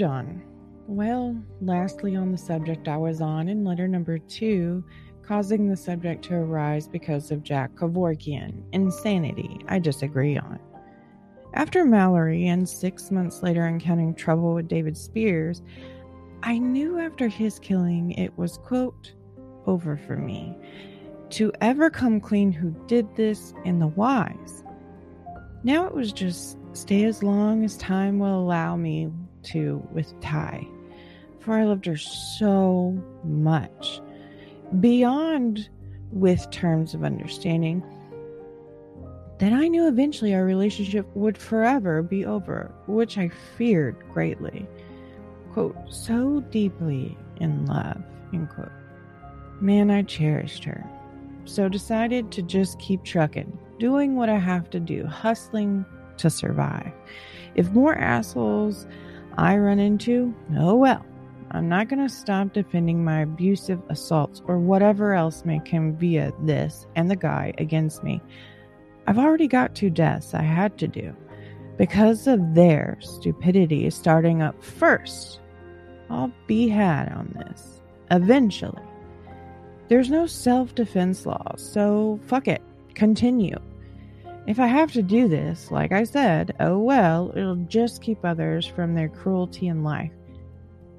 Dear Don, well, lastly, on the subject I was on in letter number two, causing the subject to arise because of Jack Kevorkian, insanity, I disagree on. After Mallory and six months later encountering trouble with David Spears, I knew after his killing it was, quote, over for me to ever come clean who did this and the whys. Now it was just stay as long as time will allow me to with Ty, for I loved her so much. Beyond with terms of understanding, that I knew eventually our relationship would forever be over, which I feared greatly. Quote, so deeply in love, end quote. Man, I cherished her. So decided to just keep trucking, doing what I have to do, hustling to survive. If more assholes I run into, oh well. I'm not going to stop defending my abusive assaults or whatever else may come via this and the guy against me. I've already got two deaths I had to do because of their stupidity starting up first. I'll be had on this eventually. There's no self defense law, so fuck it. Continue. If I have to do this, like I said, oh well, it'll just keep others from their cruelty in life.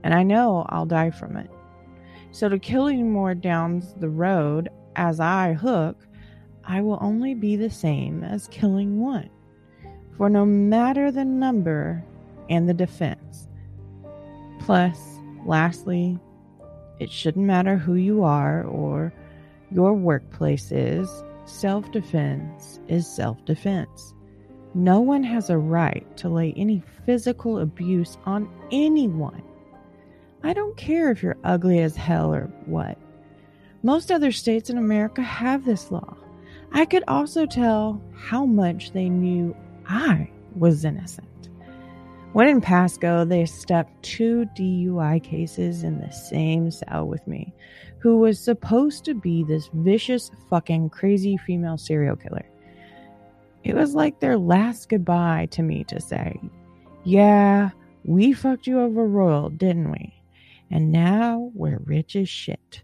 And I know I'll die from it. So to kill killing more down the road as I hook I will only be the same as killing one. For no matter the number and the defense. Plus, lastly, it shouldn't matter who you are or your workplace is, self defense is self defense. No one has a right to lay any physical abuse on anyone. I don't care if you're ugly as hell or what. Most other states in America have this law. I could also tell how much they knew I was innocent. When in Pasco, they stepped two DUI cases in the same cell with me, who was supposed to be this vicious, fucking crazy female serial killer. It was like their last goodbye to me to say, Yeah, we fucked you over royal, didn't we? And now we're rich as shit.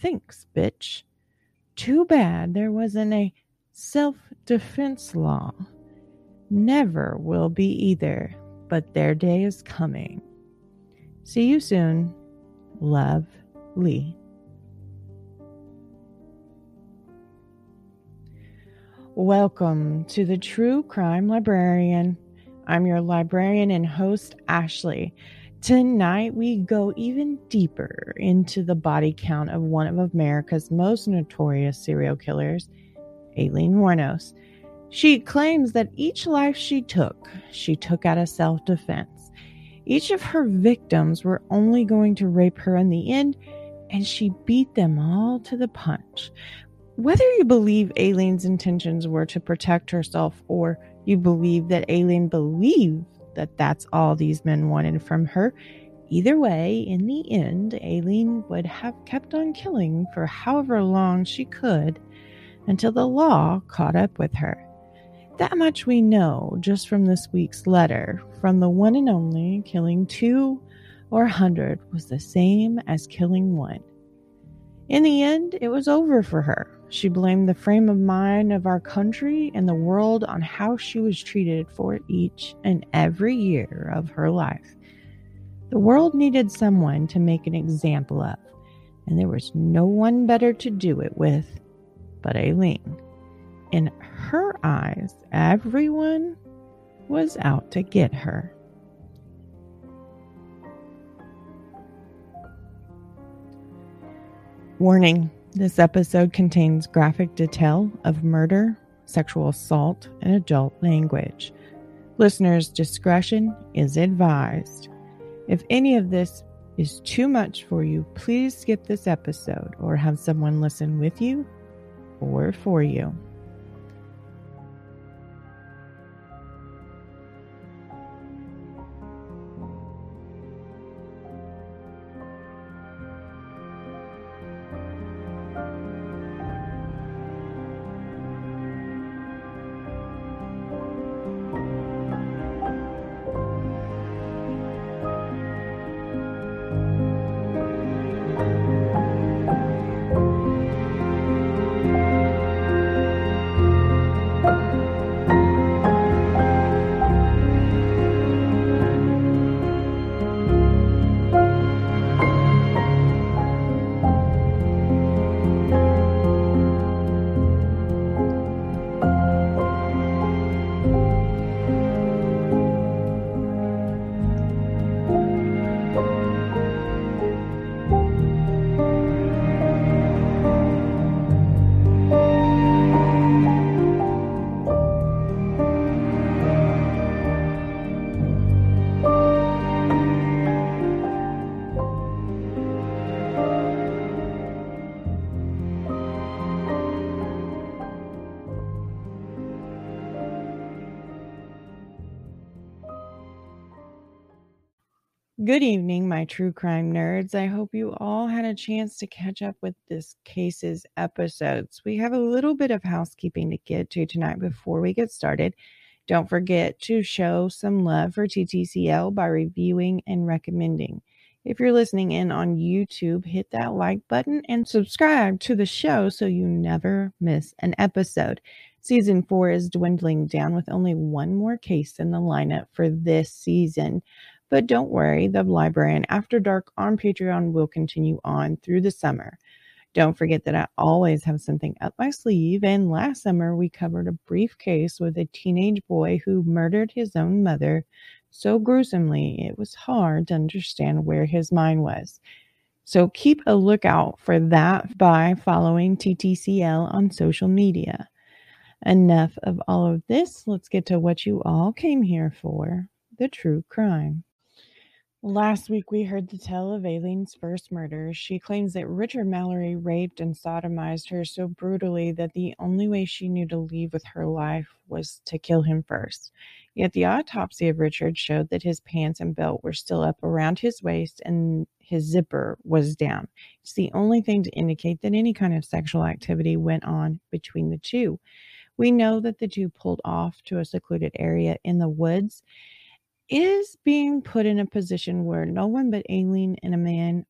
Thanks, bitch. Too bad there wasn't a self defense law. Never will be either, but their day is coming. See you soon. Love, Lee. Welcome to the True Crime Librarian. I'm your librarian and host, Ashlee. Tonight, we go even deeper into the body count of one of America's most notorious serial killers, Aileen Wuornos. She claims that each life she took, she took out of self defense. Each of her victims were only going to rape her in the end, and she beat them all to the punch. Whether you believe Aileen's intentions were to protect herself or you believe that Aileen believed that that's all these men wanted from her. Either way, in the end, Aileen would have kept on killing for however long she could until the law caught up with her. That much we know just from this week's letter from the one and only killing two or a hundred was the same as killing one. In the end, it was over for her. She blamed the frame of mind of our country and the world on how she was treated for each and every year of her life. The world needed someone to make an example of, and there was no one better to do it with but Aileen. In her eyes, everyone was out to get her. Warning this episode contains graphic detail of murder, sexual assault, and adult language. Listeners' discretion is advised. If any of this is too much for you, please skip this episode or have someone listen with you or for you. Good evening, my true crime nerds. I hope you all had a chance to catch up with this case's episodes. We have a little bit of housekeeping to get to tonight before we get started. Don't forget to show some love for TTCL by reviewing and recommending. If you're listening in on YouTube, hit that like button and subscribe to the show so you never miss an episode. Season four is dwindling down with only one more case in the lineup for this season. But don't worry, the Librarian After Dark on Patreon will continue on through the summer. Don't forget that I always have something up my sleeve, and last summer we covered a brief case with a teenage boy who murdered his own mother so gruesomely it was hard to understand where his mind was. So keep a lookout for that by following TTCL on social media. Enough of all of this. Let's get to what you all came here for the true crime. Last week, we heard the tale of Aileen's first murder. She claims that Richard Mallory raped and sodomized her so brutally that the only way she knew to leave with her life was to kill him first. Yet the autopsy of Richard showed that his pants and belt were still up around his waist and his zipper was down. It's the only thing to indicate that any kind of sexual activity went on between the two. We know that the two pulled off to a secluded area in the woods is being put in a position where no one but Aileen and a man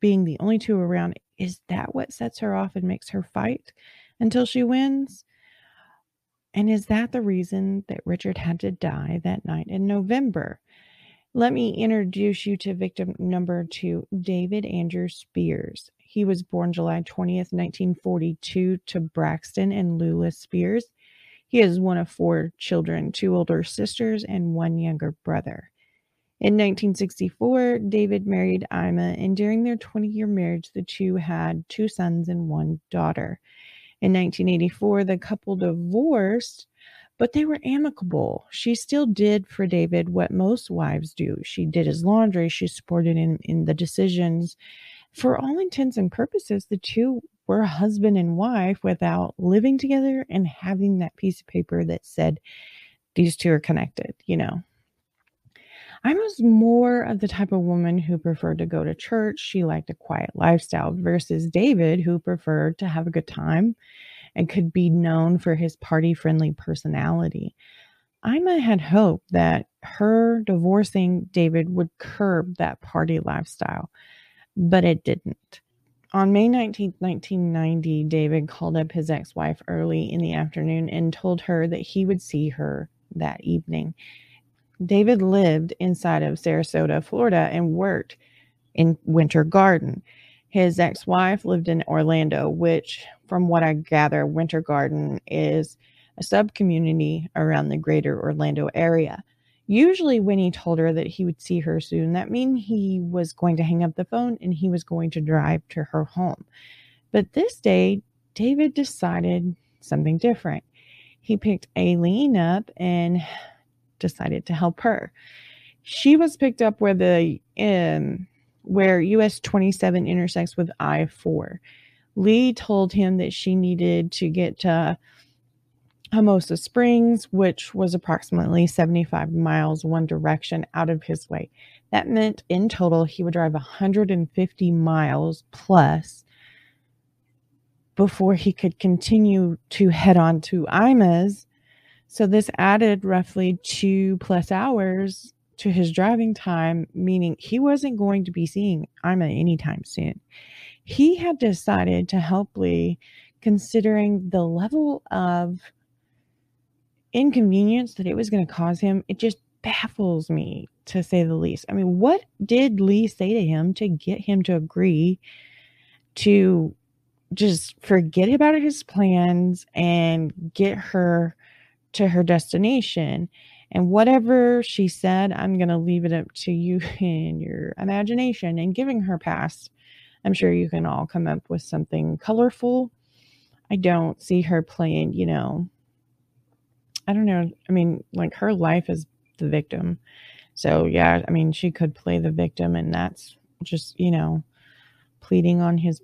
being the only two around, is that what sets her off and makes her fight until she wins? And is that the reason that Richard had to die that night in November? Let me introduce you to victim number two, David Andrew Spears. He was born July 20th, 1942, to Braxton and Lula Spears. He is one of four children, two older sisters, and one younger brother. In 1964, David married Ima, and during their 20 year marriage, the two had two sons and one daughter. In 1984, the couple divorced, but they were amicable. She still did for David what most wives do she did his laundry, she supported him in the decisions. For all intents and purposes, the two were husband and wife without living together and having that piece of paper that said these two are connected, you know. I was more of the type of woman who preferred to go to church. She liked a quiet lifestyle versus David, who preferred to have a good time and could be known for his party friendly personality. Ima had hoped that her divorcing David would curb that party lifestyle, but it didn't. On May 19, 1990, David called up his ex wife early in the afternoon and told her that he would see her that evening. David lived inside of Sarasota, Florida, and worked in Winter Garden. His ex wife lived in Orlando, which, from what I gather, Winter Garden is a sub community around the greater Orlando area. Usually, when he told her that he would see her soon, that meant he was going to hang up the phone and he was going to drive to her home. But this day, David decided something different. He picked Aileen up and decided to help her. She was picked up where the um, where US 27 intersects with I 4. Lee told him that she needed to get to Homosassa Springs, which was approximately 75 miles one direction out of his way. That meant in total he would drive 150 miles plus before he could continue to head on to Ima's. So this added roughly two plus hours to his driving time, meaning he wasn't going to be seeing Ima anytime soon. He had decided to help Lee considering the level of inconvenience that it was going to cause him, it just baffles me to say the least. I mean, what did Lee say to him to get him to agree to just forget about his plans and get her to her destination? And whatever she said, I'm going to leave it up to you in your imagination and giving her past. I'm sure you can all come up with something colorful. I don't see her playing, you know, I don't know. I mean, like her life is the victim. So, yeah, I mean, she could play the victim, and that's just, you know, pleading on his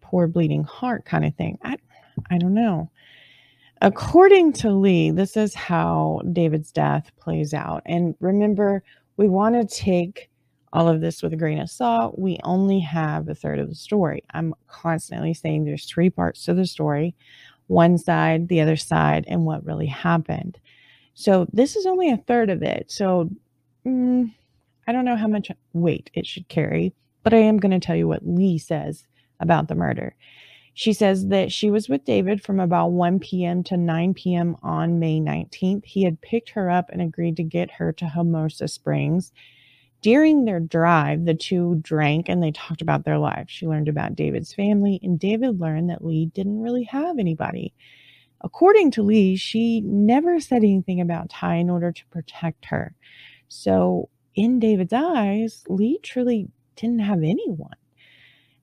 poor bleeding heart kind of thing. I, I don't know. According to Lee, this is how David's death plays out. And remember, we want to take all of this with a grain of salt. We only have a third of the story. I'm constantly saying there's three parts to the story one side, the other side, and what really happened. So this is only a third of it. So mm, I don't know how much weight it should carry, but I am going to tell you what Lee says about the murder. She says that she was with David from about 1 p.m. to 9 p.m. on May 19th. He had picked her up and agreed to get her to Homosassa Springs. During their drive, the two drank and they talked about their lives. She learned about David's family, and David learned that Lee didn't really have anybody. According to Lee, she never said anything about Ty in order to protect her. So, in David's eyes, Lee truly didn't have anyone.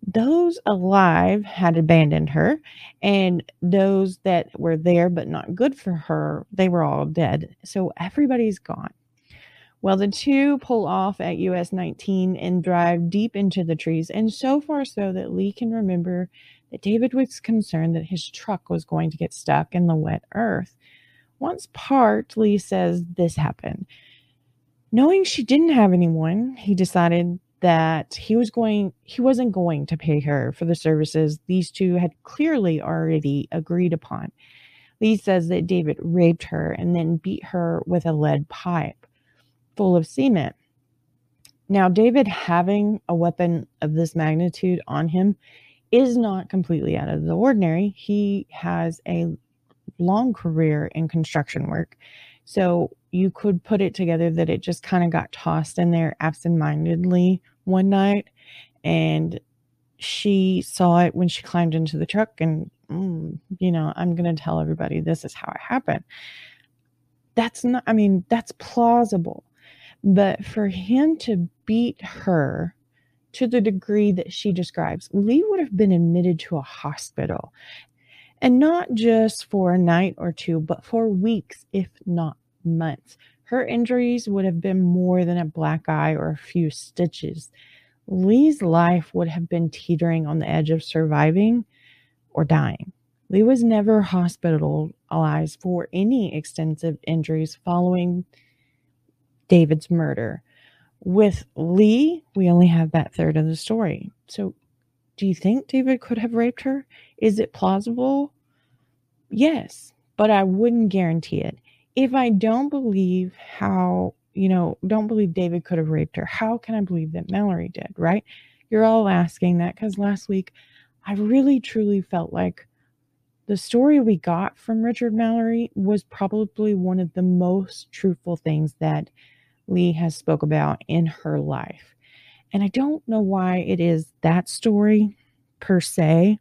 Those alive had abandoned her, and those that were there but not good for her, they were all dead. So, everybody's gone. Well, the two pull off at US 19 and drive deep into the trees, and so far so that Lee can remember that David was concerned that his truck was going to get stuck in the wet earth. Once parked, Lee says this happened. Knowing she didn't have anyone, he decided that he was going he wasn't going to pay her for the services these two had clearly already agreed upon. Lee says that David raped her and then beat her with a lead pipe full of cement. Now, David having a weapon of this magnitude on him is not completely out of the ordinary. He has a long career in construction work. So you could put it together that it just kind of got tossed in there absentmindedly one night. And she saw it when she climbed into the truck. And, mm, you know, I'm going to tell everybody this is how it happened. That's not, I mean, that's plausible. But for him to beat her to the degree that she describes, Lee would have been admitted to a hospital. And not just for a night or two, but for weeks, if not months. Her injuries would have been more than a black eye or a few stitches. Lee's life would have been teetering on the edge of surviving or dying. Lee was never hospitalized for any extensive injuries following David's murder. With Lee, we only have that third of the story. So, do you think David could have raped her? Is it plausible? Yes, but I wouldn't guarantee it. If I don't believe how, you know, don't believe David could have raped her, how can I believe that Mallory did, right? You're all asking that because last week I really truly felt like the story we got from Richard Mallory was probably one of the most truthful things that Lee has spoke about in her life. And I don't know why it is that story per se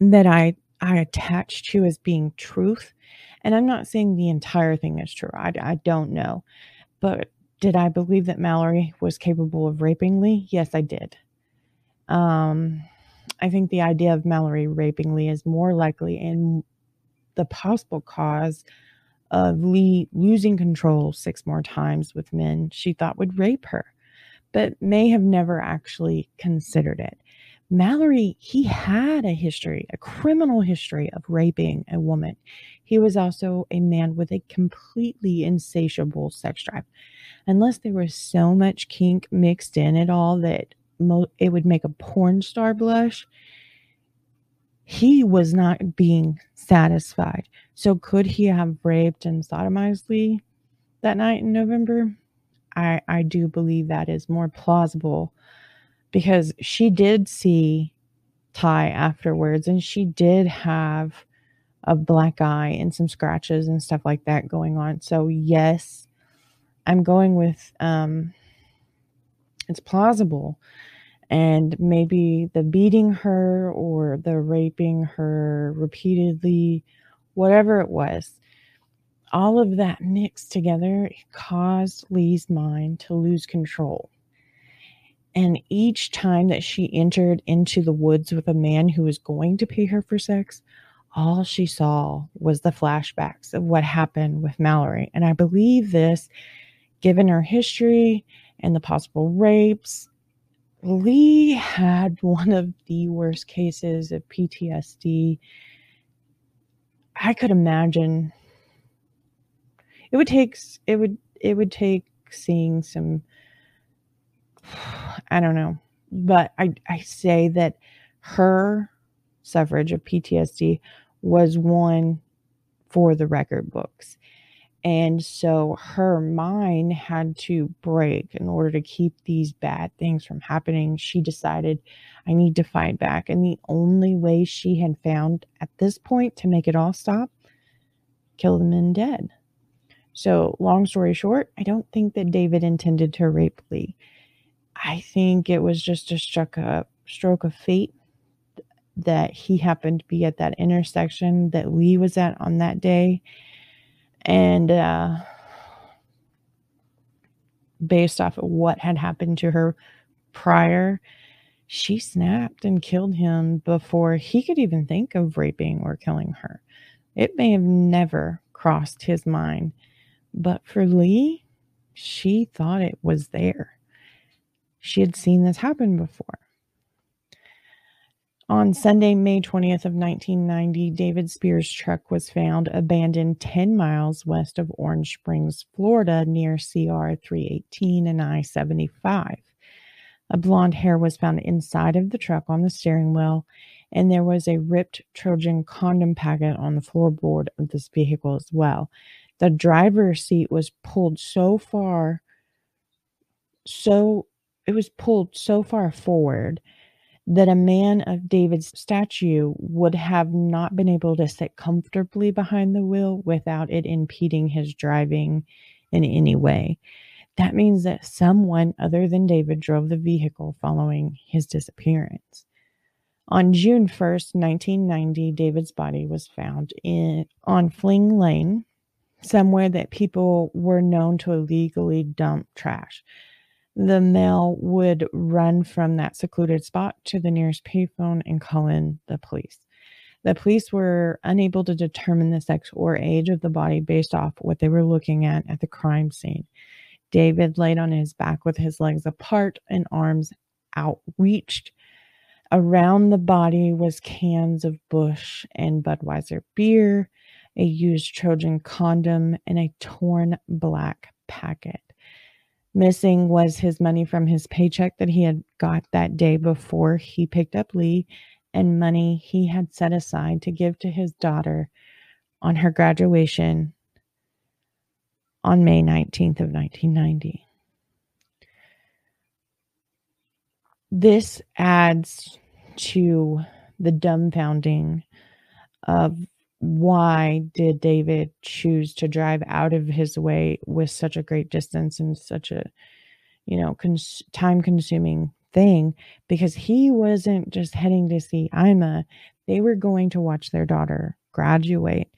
that I I attach to as being truth. And I'm not saying the entire thing is true. I, I don't know. But did I believe that Mallory was capable of raping Lee? Yes, I did. Um, I think the idea of Mallory raping Lee is more likely in the possible cause of Lee losing control six more times with men she thought would rape her, but may have never actually considered it. Mallory, he had a history, a criminal history of raping a woman. He was also a man with a completely insatiable sex drive. Unless there was so much kink mixed in it all that mo- it would make a porn star blush, he was not being satisfied. So, could he have raped and sodomized Lee that night in November? I, I do believe that is more plausible because she did see Ty afterwards and she did have a black eye and some scratches and stuff like that going on. So, yes, I'm going with um, it's plausible and maybe the beating her or the raping her repeatedly, whatever it was, all of that mixed together caused Lee's mind to lose control. And each time that she entered into the woods with a man who was going to pay her for sex, all she saw was the flashbacks of what happened with Mallory. And I believe this, given her history and the possible rapes Lee had one of the worst cases of PTSD. I could imagine it would take it would it would take seeing some I don't know. But I I say that her suffrage of PTSD was one for the record books. And so her mind had to break in order to keep these bad things from happening. She decided, I need to fight back. And the only way she had found at this point to make it all stop, kill the men dead. So, long story short, I don't think that David intended to rape Lee. I think it was just a struck a stroke of fate that he happened to be at that intersection that Lee was at on that day. And uh, based off of what had happened to her prior, she snapped and killed him before he could even think of raping or killing her. It may have never crossed his mind, but for Lee, she thought it was there. She had seen this happen before. On Sunday, May 20th of 1990, David Spears' truck was found abandoned 10 miles west of Orange Springs, Florida, near CR 318 and I-75. A blonde hair was found inside of the truck on the steering wheel, and there was a ripped Trojan condom packet on the floorboard of this vehicle as well. The driver's seat was pulled so far, so it was pulled so far forward that a man of David's stature would have not been able to sit comfortably behind the wheel without it impeding his driving in any way. That means that someone other than David drove the vehicle following his disappearance. On June 1st, 1990, David's body was found in on Fling Lane, somewhere that people were known to illegally dump trash the male would run from that secluded spot to the nearest payphone and call in the police. The police were unable to determine the sex or age of the body based off what they were looking at at the crime scene. David laid on his back with his legs apart and arms outreached. Around the body was cans of Busch and Budweiser beer, a used Trojan condom, and a torn black packet. Missing was his money from his paycheck that he had got that day before he picked up Lee and money he had set aside to give to his daughter on her graduation on May 19th of 1990. This adds to the dumbfounding of why did David choose to drive out of his way with such a great distance and such a, you know, cons- time consuming thing? Because he wasn't just heading to see Ima, they were going to watch their daughter graduate.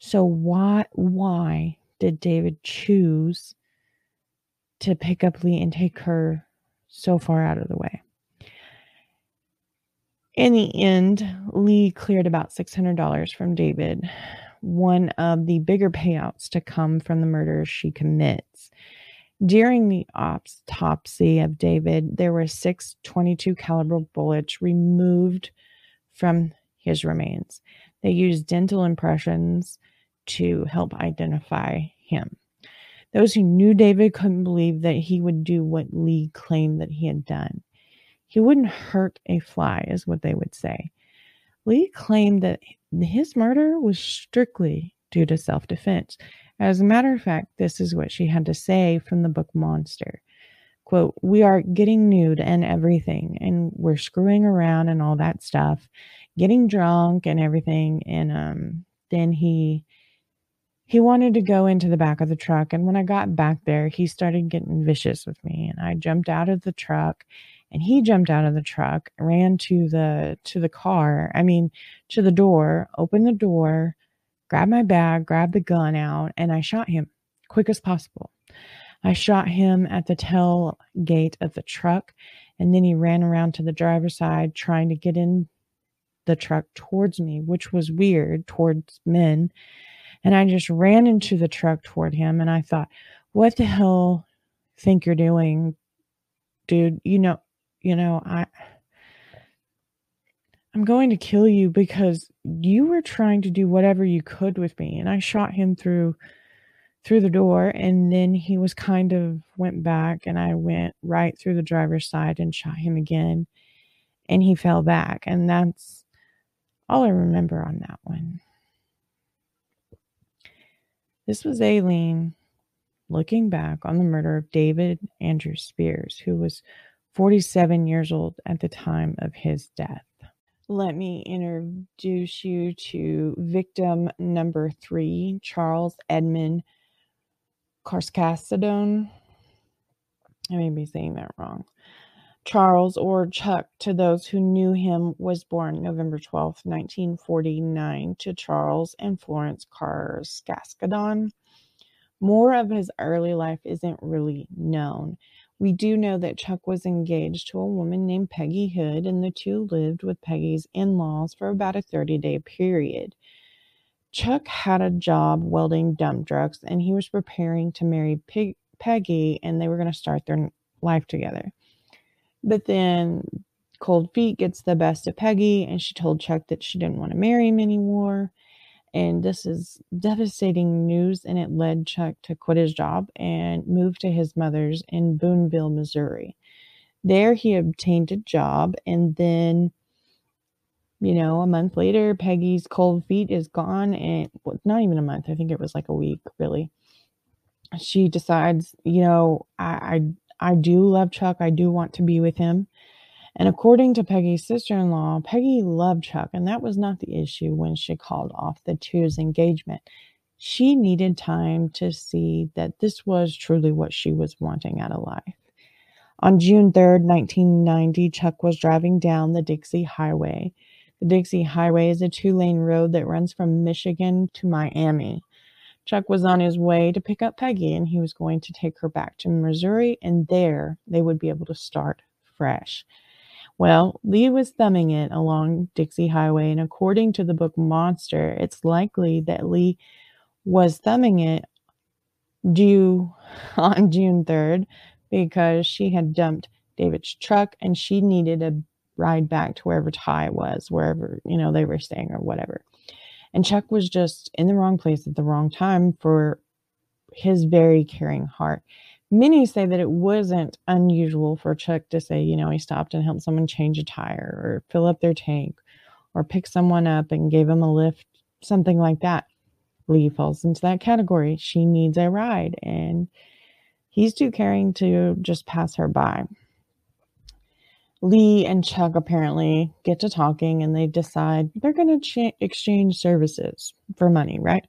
So why why did David choose to pick up Lee and take her so far out of the way? In the end, Lee cleared about $600 from David, one of the bigger payouts to come from the murders she commits. During the autopsy of David, there were six 22 caliber bullets removed from his remains. They used dental impressions to help identify him. Those who knew David couldn't believe that he would do what Lee claimed that he had done. He wouldn't hurt a fly, is what they would say. Lee claimed that his murder was strictly due to self defense. As a matter of fact, this is what she had to say from the book Monster. Quote, We are getting nude and everything, and we're screwing around and all that stuff, getting drunk and everything. And um, then he he wanted to go into the back of the truck. And when I got back there, he started getting vicious with me. And I jumped out of the truck and he jumped out of the truck ran to the to the car i mean to the door opened the door grabbed my bag grabbed the gun out and i shot him quick as possible. I shot him at the tailgate of the truck and then he ran around to the driver's side trying to get in the truck towards me which was weird towards men. And i just ran into the truck toward him and i thought what the hell think you're doing dude? You know you know, I I'm going to kill you because you were trying to do whatever you could with me and I shot him through through the door and then he was kind of went back and I went right through the driver's side and shot him again and he fell back and that's all I remember on that one. This was Aileen looking back on the murder of David Andrew Spears, who was 47 years old at the time of his death. Let me introduce you to victim number three, Charles Edmund Carskaddon. I may be saying that wrong. Charles, or Chuck, to those who knew him, was born November 12, 1949, to Charles and Florence Carskaddon. More of his early life isn't really known. We do know that Chuck was engaged to a woman named Peggy Hood, and the two lived with Peggy's in laws for about a 30 day period. Chuck had a job welding dump trucks, and he was preparing to marry Peggy, and they were going to start their life together. But then cold feet gets the best of Peggy, and she told Chuck that she didn't want to marry him anymore. And this is devastating news, and it led Chuck to quit his job and move to his mother's in Boonville, Missouri. There, he obtained a job, and then, you know, a month later, Peggy's cold feet is gone, and well, not even a month. I think it was like a week, really. She decides, you know, I, I, I do love Chuck. I do want to be with him. And according to Peggy's sister in law, Peggy loved Chuck, and that was not the issue when she called off the two's engagement. She needed time to see that this was truly what she was wanting out of life. On June 3rd, 1990, Chuck was driving down the Dixie Highway. The Dixie Highway is a two lane road that runs from Michigan to Miami. Chuck was on his way to pick up Peggy and he was going to take her back to Missouri, and there they would be able to start fresh. Well, Lee was thumbing it along Dixie Highway, and according to the book Monster, it's likely that Lee was thumbing it due on June 3rd because she had dumped David's truck and she needed a ride back to wherever Ty was, wherever, you know, they were staying or whatever. And Chuck was just in the wrong place at the wrong time for his very caring heart. Many say that it wasn't unusual for Chuck to say, you know, he stopped and helped someone change a tire or fill up their tank or pick someone up and gave them a lift, something like that. Lee falls into that category. She needs a ride and he's too caring to just pass her by. Lee and Chuck apparently get to talking and they decide they're going to ch- exchange services for money, right?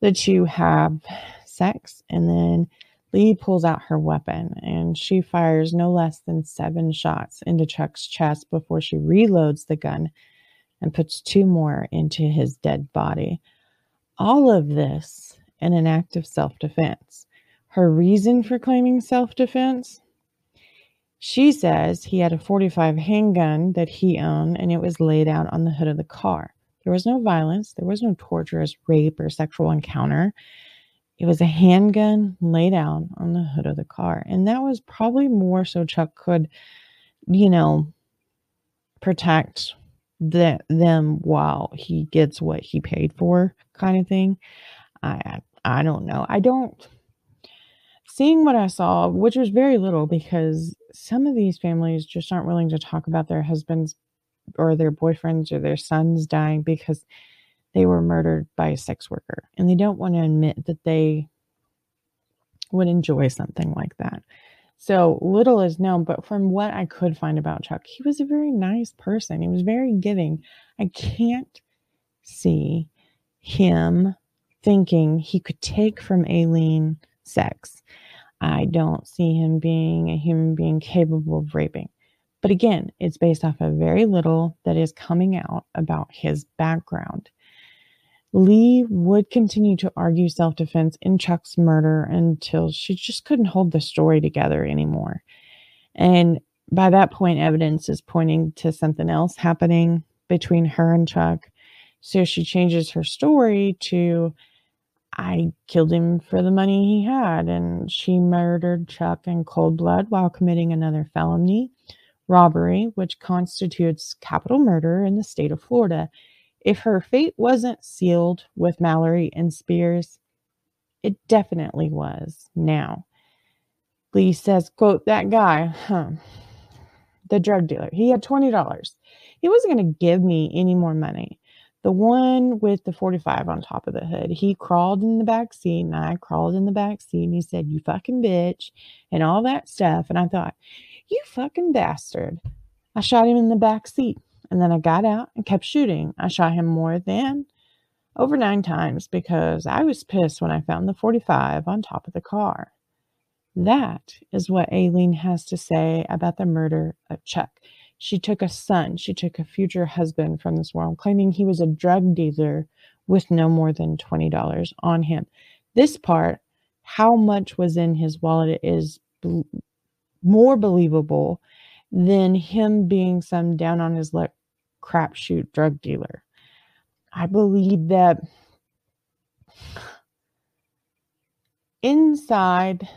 The two have sex and then Lee pulls out her weapon and she fires no less than seven shots into Chuck's chest before she reloads the gun and puts two more into his dead body. All of this in an act of self defense. Her reason for claiming self defense? She says he had a 45 handgun that he owned and it was laid out on the hood of the car. There was no violence, there was no torturous rape or sexual encounter. It was a handgun laid out on the hood of the car. And that was probably more so Chuck could, you know, protect the, them while he gets what he paid for, kind of thing. I I don't know. I don't seeing what I saw, which was very little because some of these families just aren't willing to talk about their husbands or their boyfriends or their sons dying because they were murdered by a sex worker and they don't want to admit that they would enjoy something like that. So little is known, but from what I could find about Chuck, he was a very nice person. He was very giving. I can't see him thinking he could take from Aileen sex. I don't see him being a human being capable of raping. But again, it's based off of very little that is coming out about his background. Lee would continue to argue self defense in Chuck's murder until she just couldn't hold the story together anymore. And by that point, evidence is pointing to something else happening between her and Chuck. So she changes her story to I killed him for the money he had, and she murdered Chuck in cold blood while committing another felony, robbery, which constitutes capital murder in the state of Florida if her fate wasn't sealed with Mallory and Spears, It definitely was. Now, Lee says, quote, that guy, huh, the drug dealer, he had $20. He wasn't going to give me any more money. The one with the 45 on top of the hood, he crawled in the back seat and I crawled in the back seat and he said, You fucking bitch, and all that stuff. And I thought, You fucking bastard. I shot him in the back seat and then I got out and kept shooting. I shot him more than over nine times because I was pissed when I found the 45 on top of the car. That is what Aileen has to say about the murder of Chuck. She took a son, she took a future husband from this world, claiming he was a drug dealer with no more than $20 on him. This part, how much was in his wallet, is more believable than him being some down on his luck crapshoot drug dealer. I believe that inside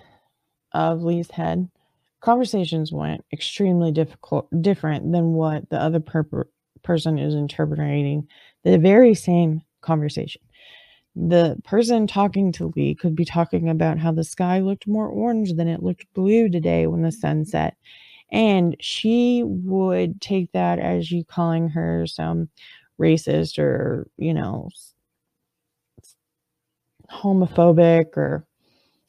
of Lee's head, conversations went extremely difficult, different than what the other per- person is interpreting the very same conversation. The person talking to Lee could be talking about how the sky looked more orange than it looked blue today when the sun set. And she would take that as you calling her some racist or, you know, homophobic or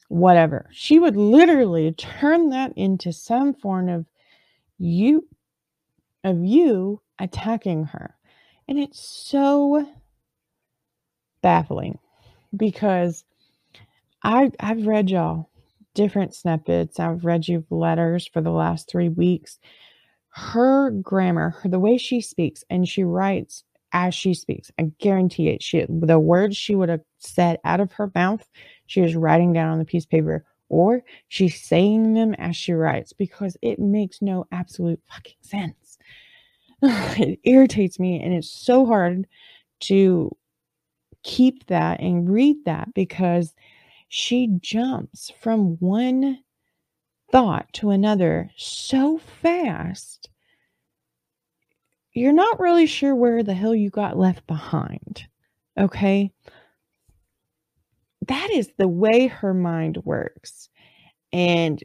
whatever. She would literally turn that into some form of you of you attacking her. And it's so baffling because I I've read y'all different snippets. I've read you letters for the last 3 weeks. Her grammar, the way she speaks and she writes as she speaks. I guarantee it. She the words she would have said out of her mouth, she is writing down on the piece of paper, or she's saying them as she writes because it makes no absolute fucking sense. it irritates me, and it's so hard to keep that and read that because she jumps from one thought to another so fast you're not really sure where the hell you got left behind. Okay. That is the way her mind works. And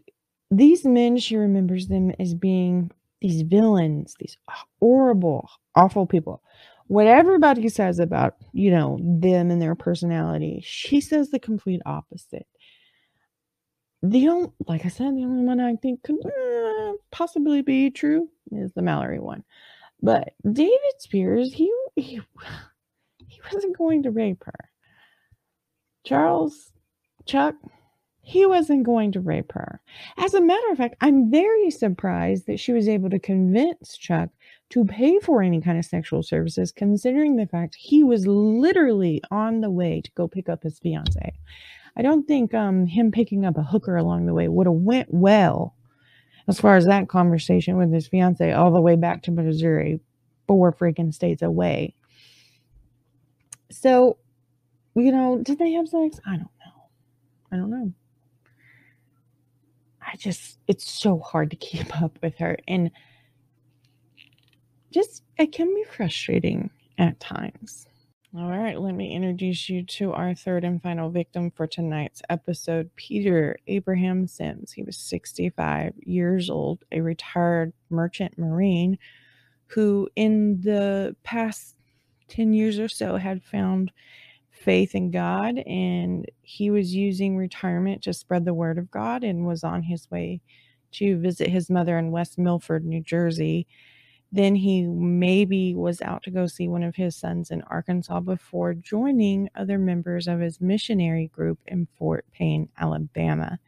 these men, she remembers them as being these villains, these horrible, awful people. What everybody says about, you know, them and their personality, she says the complete opposite. The only, like I said, the only one I think could uh, possibly be true is the Mallory one. But David Spears, he, he he wasn't going to rape her. Charles Chuck, he wasn't going to rape her. As a matter of fact, I'm very surprised that she was able to convince Chuck to pay for any kind of sexual services, considering the fact he was literally on the way to go pick up his fiance. I don't think um, him picking up a hooker along the way would have went well as far as that conversation with his fiance all the way back to Missouri, four freaking states away. So, you know, did they have sex? I don't know. I don't know. I just, it's so hard to keep up with her. And just, it can be frustrating at times. All right, let me introduce you to our third and final victim for tonight's episode, Peter Abraham Siems. He was 65 years old, a retired merchant marine who, in the past 10 years or so, had found faith in God and he was using retirement to spread the word of God and was on his way to visit his mother in West Milford, New Jersey then he maybe was out to go see one of his sons in Arkansas before joining other members of his missionary group in Fort Payne, Alabama.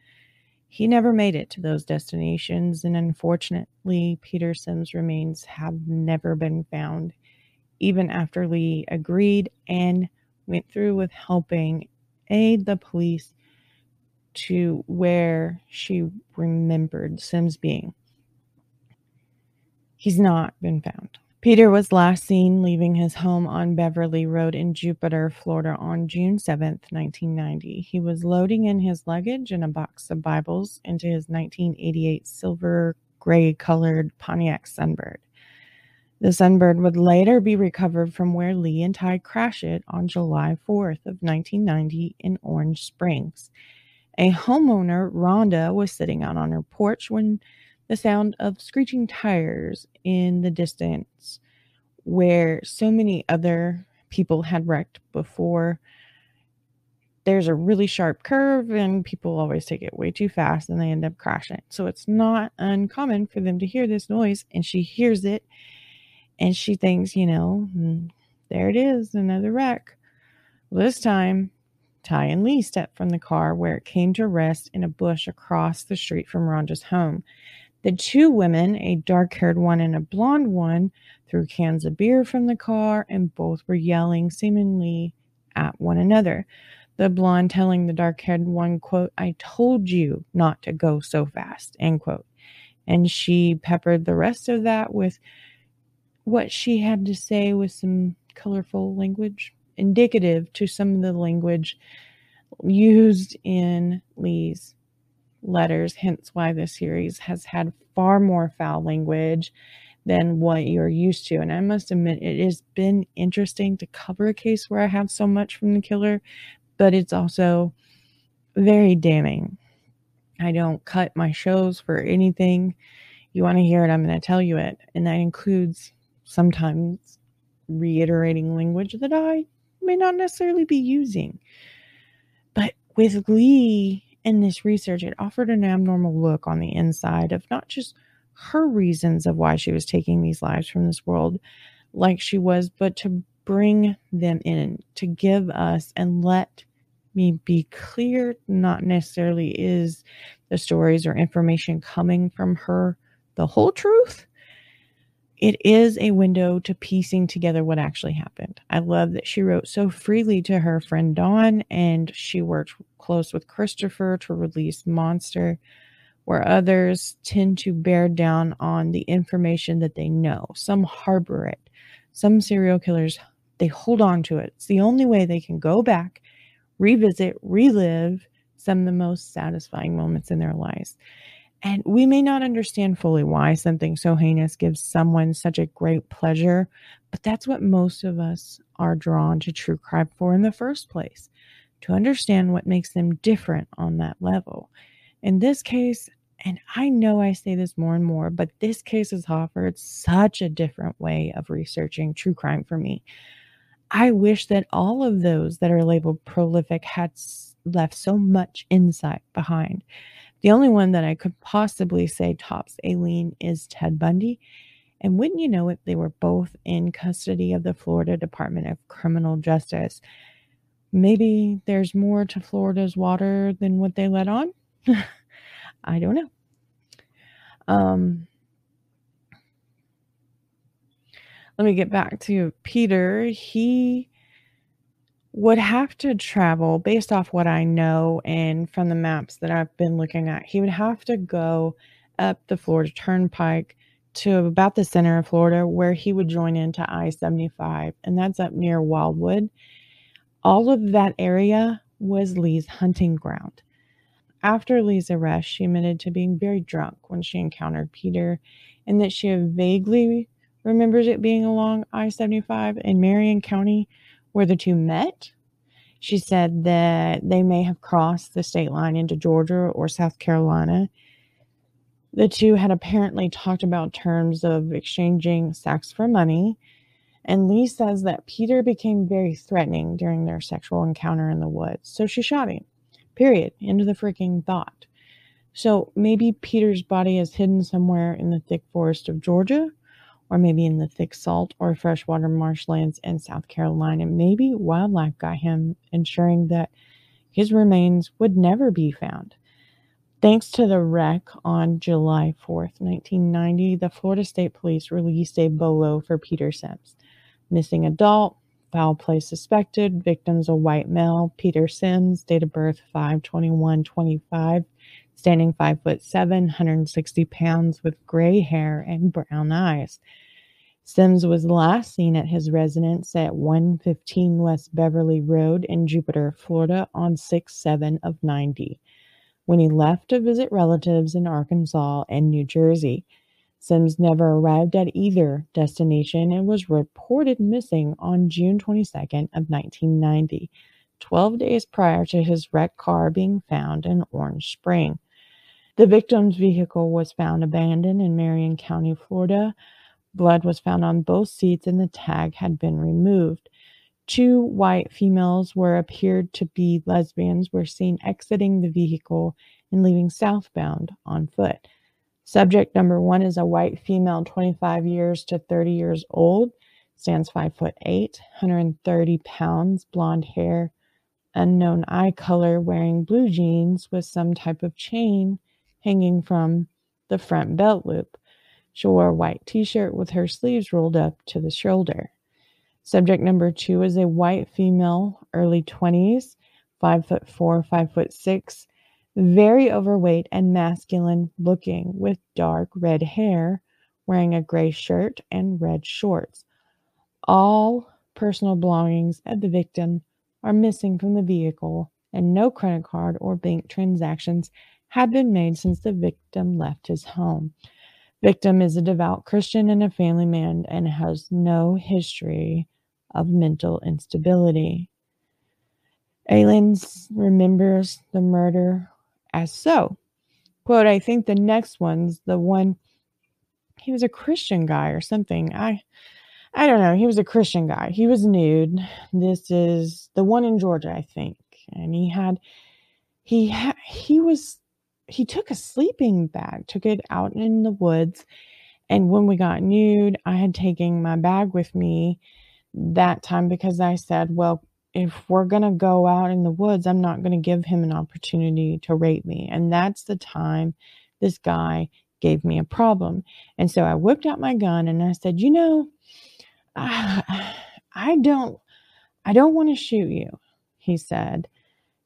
He never made it to those destinations, and unfortunately, Peter Siems' remains have never been found, even after Lee agreed and went through with helping aid the police to where she remembered Siems being. He's not been found. Peter was last seen leaving his home on Beverly Road in Jupiter, Florida on June 7, 1990. He was loading in his luggage and a box of Bibles into his 1988 silver gray colored Pontiac Sunbird. The Sunbird would later be recovered from where Lee and Ty crashed it on July 4th of 1990 in Orange Springs. A homeowner, Rhonda, was sitting out on her porch when the sound of screeching tires in the distance, where so many other people had wrecked before. There's a really sharp curve, and people always take it way too fast and they end up crashing. So it's not uncommon for them to hear this noise, and she hears it and she thinks, you know, hmm, there it is, another wreck. This time, Ty and Lee stepped from the car where it came to rest in a bush across the street from Rhonda's home. The two women, a dark haired one and a blonde one, threw cans of beer from the car and both were yelling seemingly at one another. The blonde telling the dark haired one, quote, I told you not to go so fast, end quote. And she peppered the rest of that with what she had to say with some colorful language, indicative to some of the language used in Lee's letters, hence why this series has had far more foul language than what you're used to. And I must admit, it has been interesting to cover a case where I have so much from the killer, but it's also very damning. I don't cut my shows for anything. You want to hear it, I'm going to tell you it. And that includes sometimes reiterating language that I may not necessarily be using. But with Lee in this research, it offered an abnormal look on the inside of not just her reasons of why she was taking these lives from this world like she was, but to bring them in, to give us and let me be clear not necessarily is the stories or information coming from her the whole truth it is a window to piecing together what actually happened. I love that she wrote so freely to her friend Dawn, and she worked close with Christopher to release Monster, where others tend to bear down on the information that they know. Some harbor it. Some serial killers, they hold on to it. It's the only way they can go back, revisit, relive some of the most satisfying moments in their lives. And we may not understand fully why something so heinous gives someone such a great pleasure, but that's what most of us are drawn to true crime for in the first place to understand what makes them different on that level. In this case, and I know I say this more and more, but this case has offered such a different way of researching true crime for me. I wish that all of those that are labeled prolific had left so much insight behind. The only one that I could possibly say tops Aileen is Ted Bundy. And wouldn't you know it, they were both in custody of the Florida Department of Criminal Justice. Maybe there's more to Florida's water than what they let on. I don't know. Um, let me get back to Peter. He would have to travel based off what I know and from the maps that I've been looking at. He would have to go up the Florida Turnpike to about the center of Florida where he would join into I 75, and that's up near Wildwood. All of that area was Lee's hunting ground. After Lee's arrest, she admitted to being very drunk when she encountered Peter and that she vaguely remembers it being along I 75 in Marion County where the two met. She said that they may have crossed the state line into Georgia or South Carolina. The two had apparently talked about terms of exchanging sex for money. And Lee says that Peter became very threatening during their sexual encounter in the woods. So she shot him. Period. Into the freaking thought. So maybe Peter's body is hidden somewhere in the thick forest of Georgia or maybe in the thick salt or freshwater marshlands in South Carolina. Maybe wildlife got him, ensuring that his remains would never be found. Thanks to the wreck on July 4th, 1990, the Florida State Police released a BOLO for Peter Siems. Missing adult, foul play suspected, victims a white male, Peter Siems, date of birth 52125, standing 5 foot 7, 160 pounds with gray hair and brown eyes. Siems was last seen at his residence at 115 West Beverly Road in Jupiter, Florida on 6 7 of 90 when he left to visit relatives in Arkansas and New Jersey. Siems never arrived at either destination and was reported missing on June 22nd of 1990, 12 days prior to his wrecked car being found in Orange Spring. The victim's vehicle was found abandoned in Marion County, Florida. Blood was found on both seats and the tag had been removed. Two white females were appeared to be lesbians were seen exiting the vehicle and leaving southbound on foot. Subject number one is a white female, 25 years to 30 years old, stands 5 foot 8, 130 pounds, blonde hair, unknown eye color, wearing blue jeans with some type of chain hanging from the front belt loop. She wore a white t shirt with her sleeves rolled up to the shoulder. Subject number two is a white female, early 20s, 5 foot 4, 5 foot 6, very overweight and masculine looking with dark red hair, wearing a gray shirt and red shorts. All personal belongings of the victim are missing from the vehicle, and no credit card or bank transactions have been made since the victim left his home. Victim is a devout Christian and a family man and has no history of mental instability. Aileen's remembers the murder as so. Quote, I think the next one's the one he was a Christian guy or something. I I don't know. He was a Christian guy. He was nude. This is the one in Georgia, I think. And he had he ha, he was he took a sleeping bag, took it out in the woods, and when we got nude, I had taken my bag with me that time because I said, well, if we're going to go out in the woods, I'm not going to give him an opportunity to rape me. And that's the time this guy gave me a problem. And so I whipped out my gun and I said, "You know, I, I don't I don't want to shoot you." He said.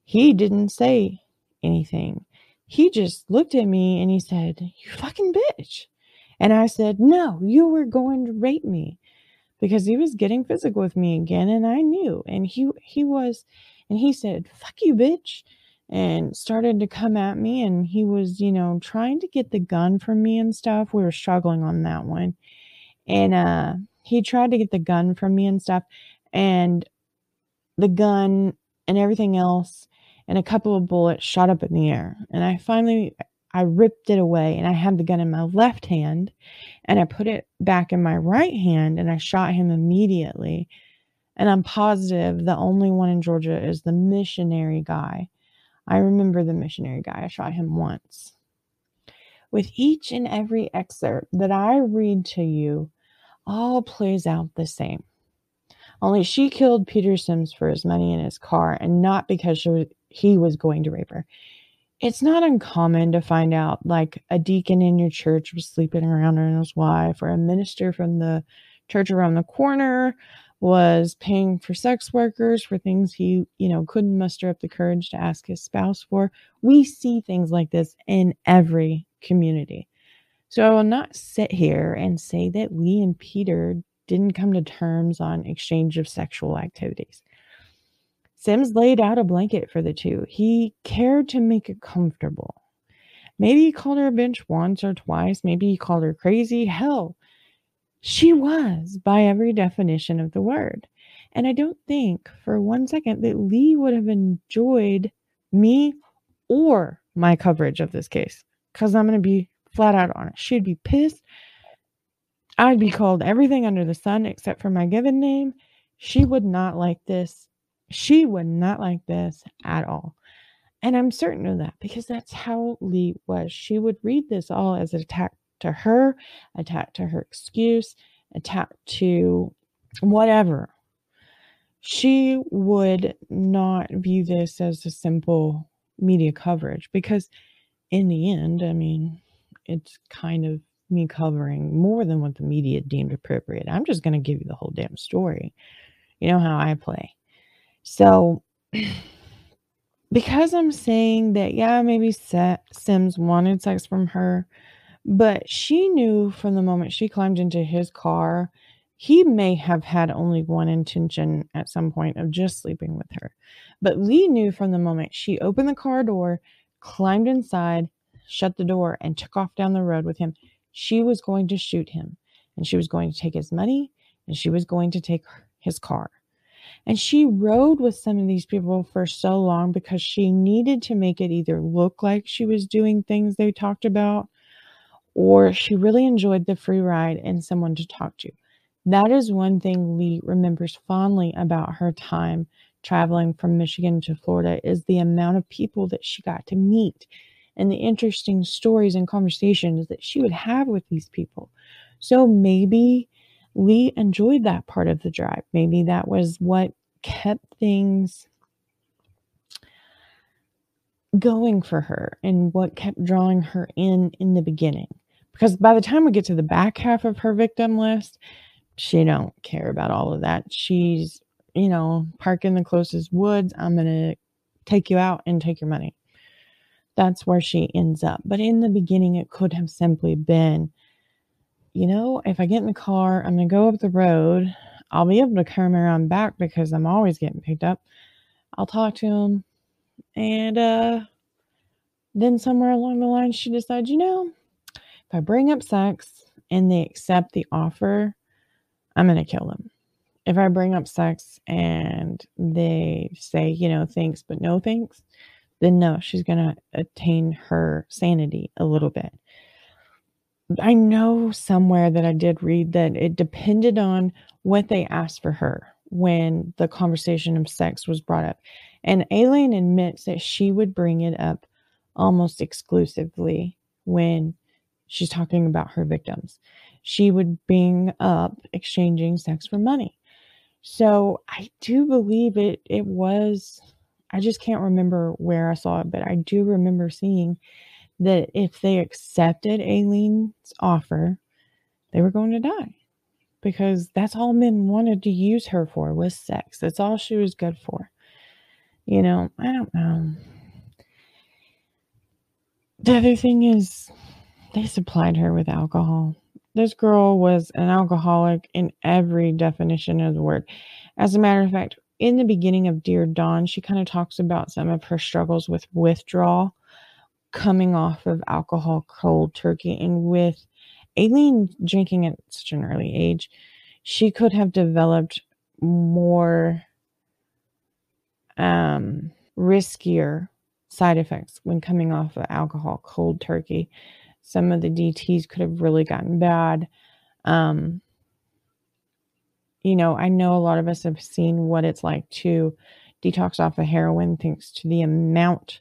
He didn't say anything. He just looked at me and he said, "You fucking bitch." And I said, "No, you were going to rape me." because he was getting physical with me again and I knew and he he was and he said fuck you bitch and started to come at me and he was you know trying to get the gun from me and stuff we were struggling on that one and uh he tried to get the gun from me and stuff and the gun and everything else and a couple of bullets shot up in the air and I finally I ripped it away and I had the gun in my left hand and I put it back in my right hand and I shot him immediately. And I'm positive the only one in Georgia is the missionary guy. I remember the missionary guy. I shot him once. With each and every excerpt that I read to you, all plays out the same. Only she killed Peter Siems for his money in his car and not because she was, he was going to rape her. It's not uncommon to find out like a deacon in your church was sleeping around with his wife or a minister from the church around the corner was paying for sex workers for things he you know couldn't muster up the courage to ask his spouse for. We see things like this in every community. So i will not sit here and say that we and peter didn't come to terms on exchange of sexual activities Siems laid out a blanket for the two. He cared to make it comfortable. Maybe he called her a bitch once or twice. Maybe he called her crazy. Hell, she was by every definition of the word. And I don't think for one second that Lee would have enjoyed me or my coverage of this case because I'm going to be flat out honest. She'd be pissed. I'd be called everything under the sun except for my given name. She would not like this she would not like this at all. And I'm certain of that because that's how Lee was. She would read this all as an attack to her, attack to her excuse, attack to whatever. She would not view this as a simple media coverage because, in the end, I mean, it's kind of me covering more than what the media deemed appropriate. I'm just going to give you the whole damn story. You know how I play. So, because I'm saying that, yeah, maybe Siems wanted sex from her, but she knew from the moment she climbed into his car, he may have had only one intention at some point of just sleeping with her. But Lee knew from the moment she opened the car door, climbed inside, shut the door, and took off down the road with him. she was going to shoot him and she was going to take his money and she was going to take his car. And she rode with some of these people for so long because she needed to make it either look like she was doing things they talked about or she really enjoyed the free ride and someone to talk to. That is one thing Lee remembers fondly about her time traveling from Michigan to Florida is the amount of people that she got to meet and the interesting stories and conversations that she would have with these people. So maybe Lee enjoyed that part of the drive. Maybe that was what kept things going for her and what kept drawing her in in the beginning. Because by the time we get to the back half of her victim list, she don't care about all of that. She's, you know, park in the closest woods. I'm going to take you out and take your money. That's where she ends up. But in the beginning, it could have simply been you know, if I get in the car, I'm going to go up the road. I'll be able to come around back because I'm always getting picked up. I'll talk to him. And uh, then somewhere along the line, she decides, you know, if I bring up sex and they accept the offer, I'm going to kill them. If I bring up sex and they say, you know, thanks, but no thanks, then no, she's going to attain her sanity a little bit. I know somewhere that I did read that it depended on what they asked for her when the conversation of sex was brought up. And Aileen admits that she would bring it up almost exclusively when she's talking about her victims. She would bring up exchanging sex for money. So I do believe it it was I just can't remember where I saw it, but I do remember seeing that if they accepted Aileen's offer, they were going to die because that's all men wanted to use her for was sex. That's all she was good for. You know, I don't know. The other thing is, they supplied her with alcohol. This girl was an alcoholic in every definition of the word. As a matter of fact, in the beginning of Dear Dawn, she kind of talks about some of her struggles with withdrawal coming off of alcohol cold turkey and with Aileen drinking at such an early age, she could have developed more um, riskier side effects when coming off of alcohol cold turkey. Some of the DTs could have really gotten bad. Um, you know, I know a lot of us have seen what it's like to detox off of heroin thanks to the amount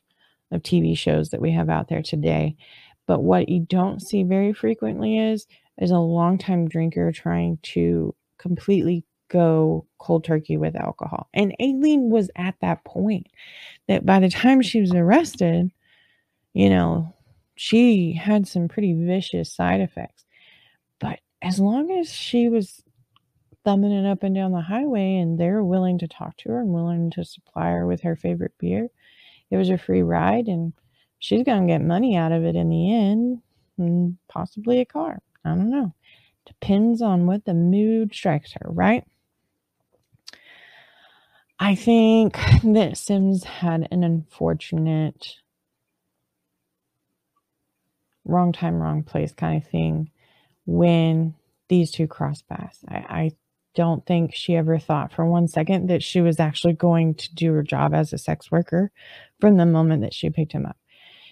of TV shows that we have out there today. But what you don't see very frequently is is a longtime drinker trying to completely go cold turkey with alcohol. And Aileen was at that point that by the time she was arrested, you know, she had some pretty vicious side effects. But as long as she was thumbing it up and down the highway and they're willing to talk to her and willing to supply her with her favorite beer, it was a free ride and she's going to get money out of it in the end and possibly a car. I don't know. Depends on what the mood strikes her, right? I think that Siems had an unfortunate wrong time, wrong place kind of thing when these two cross paths. I, I don't think she ever thought for one second that she was actually going to do her job as a sex worker from the moment that she picked him up.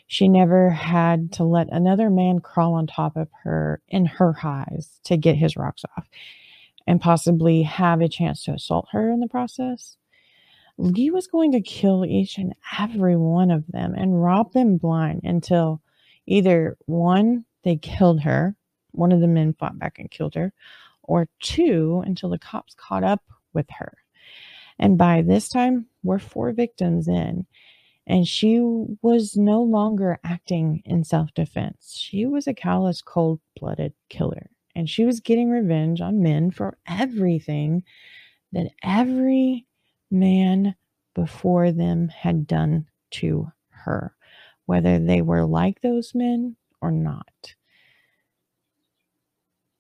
She never had to let another man crawl on top of her in her highs to get his rocks off and possibly have a chance to assault her in the process. Lee was going to kill each and every one of them and rob them blind until either one, they killed her, one of the men fought back and killed her, or two until the cops caught up with her. And by this time, we're four victims in, and she was no longer acting in self defense. She was a callous, cold blooded killer, and she was getting revenge on men for everything that every man before them had done to her, whether they were like those men or not.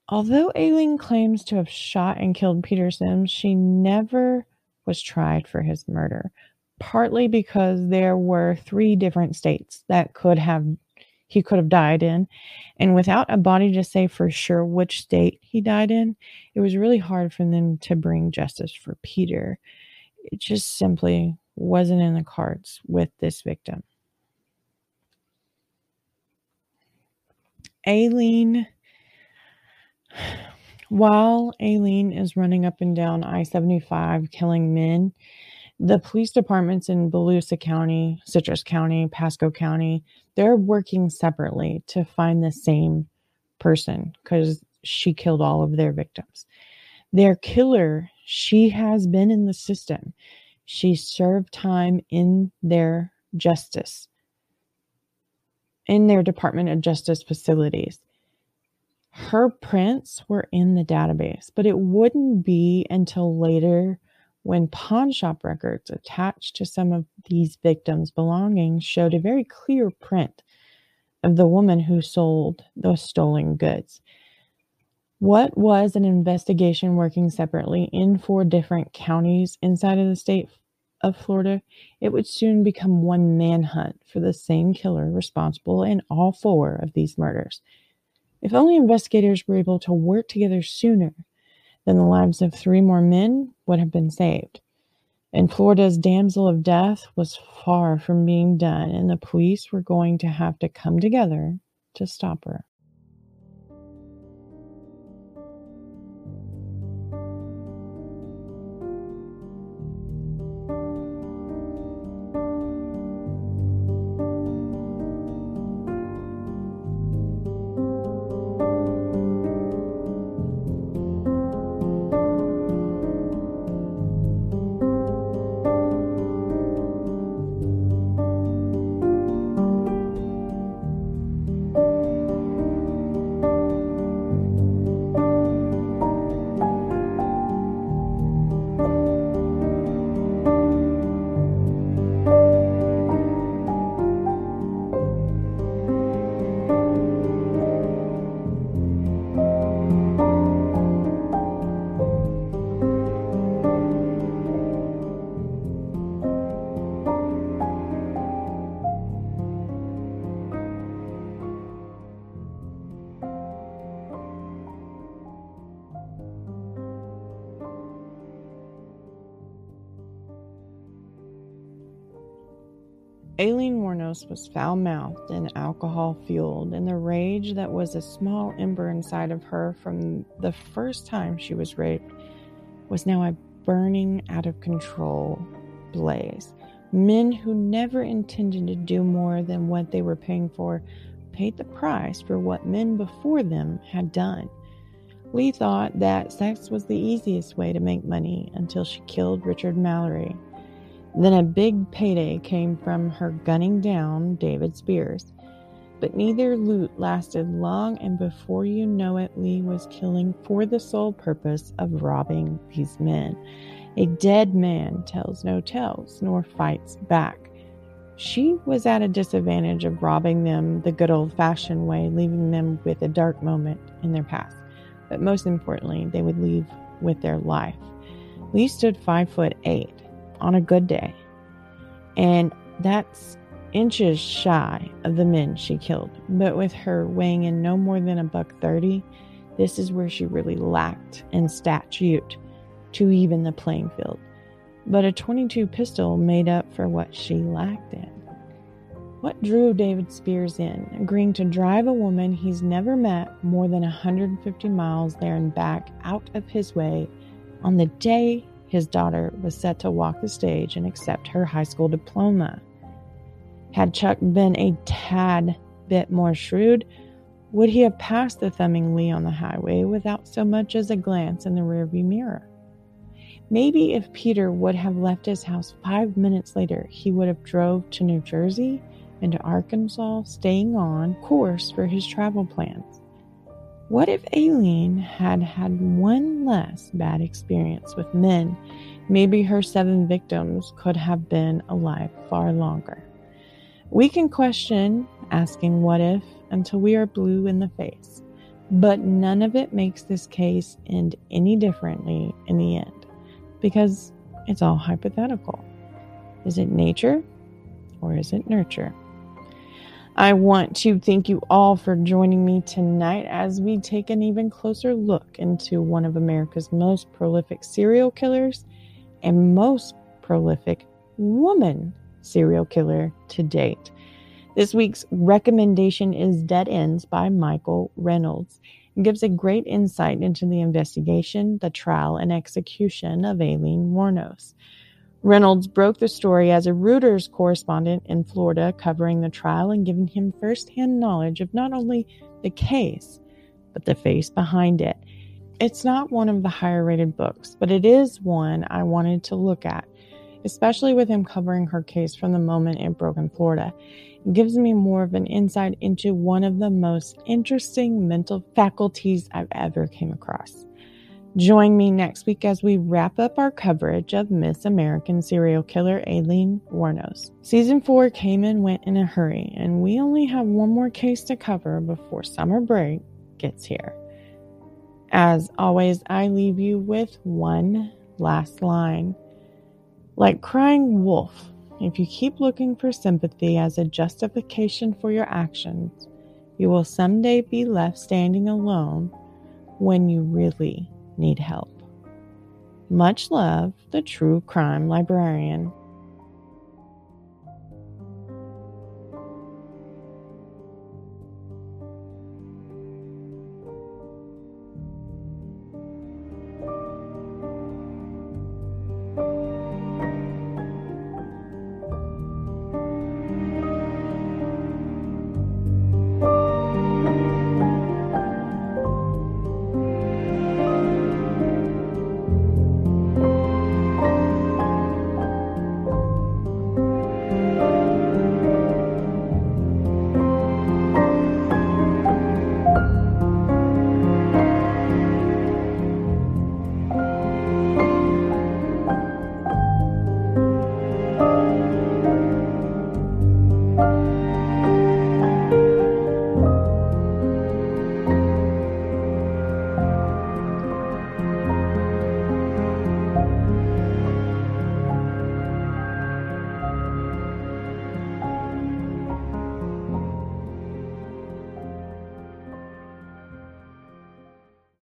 Although Aileen claims to have shot and killed Peter Siems, she never was tried for his murder, partly because there were three different states that could have he could have died in. And without a body to say for sure which state he died in, it was really hard for them to bring justice for Peter. It just simply wasn't in the cards with this victim. Aileen, while Aileen is running up and down I 75 killing men, the police departments in Volusia County, Citrus County, Pasco County, they're working separately to find the same person because she killed all of their victims. Their killer, she has been in the system. She served time in their justice, in their Department of Justice facilities. Her prints were in the database, but it wouldn't be until later when pawn shop records attached to some of these victims' belongings showed a very clear print of the woman who sold those stolen goods. What was an investigation working separately in four different counties inside of the state of Florida, it would soon become one manhunt for the same killer responsible in all four of these murders. If only investigators were able to work together sooner, then the lives of three more men would have been saved. And Florida's damsel of death was far from being done, and the police were going to have to come together to stop her. Aileen Wuornos was foul mouthed and alcohol fueled, and the rage that was a small ember inside of her from the first time she was raped was now a burning out of control blaze. Men who never intended to do more than what they were paying for paid the price for what men before them had done. Lee thought that sex was the easiest way to make money until she killed Richard Mallory then a big payday came from her gunning down David Spears. But neither loot lasted long, and before you know it, Lee was killing for the sole purpose of robbing these men. A dead man tells no tales, nor fights back. She was at a disadvantage of robbing them the good old fashioned way, leaving them with a dark moment in their past. But most importantly, they would leave with their life. Lee stood five foot eight on a good day. And that's inches shy of the men she killed. But with her weighing in no more than a buck 30, this is where she really lacked in statute to even the playing field. But a 22 pistol made up for what she lacked in. What drew David Spears in, agreeing to drive a woman he's never met more than 150 miles there and back out of his way on the day his daughter was set to walk the stage and accept her high school diploma. Had Chuck been a tad bit more shrewd, would he have passed the thumbing Lee on the highway without so much as a glance in the rearview mirror? Maybe if Peter would have left his house five minutes later, he would have drove to New Jersey and to Arkansas, staying on course for his travel plans. What if Aileen had had one less bad experience with men? Maybe her seven victims could have been alive far longer. We can question asking what if until we are blue in the face, but none of it makes this case end any differently in the end because it's all hypothetical. Is it nature or is it nurture? I want to thank you all for joining me tonight as we take an even closer look into one of America's most prolific serial killers and most prolific woman serial killer to date. This week's recommendation is Dead Ends by Michael Reynolds. It gives a great insight into the investigation, the trial, and execution of Aileen Wuornos. Reynolds broke the story as a Reuters correspondent in Florida, covering the trial and giving him firsthand knowledge of not only the case, but the face behind it. It's not one of the higher rated books, but it is one I wanted to look at, especially with him covering her case from the moment it broke in Florida It gives me more of an insight into one of the most interesting mental faculties I've ever came across. Join me next week as we wrap up our coverage of Miss American serial killer Aileen Wuornos. Season 4 came and went in a hurry, and we only have one more case to cover before summer break gets here. As always, I leave you with one last line. Like crying wolf, if you keep looking for sympathy as a justification for your actions, you will someday be left standing alone when you really need help. Much love, the true crime librarian.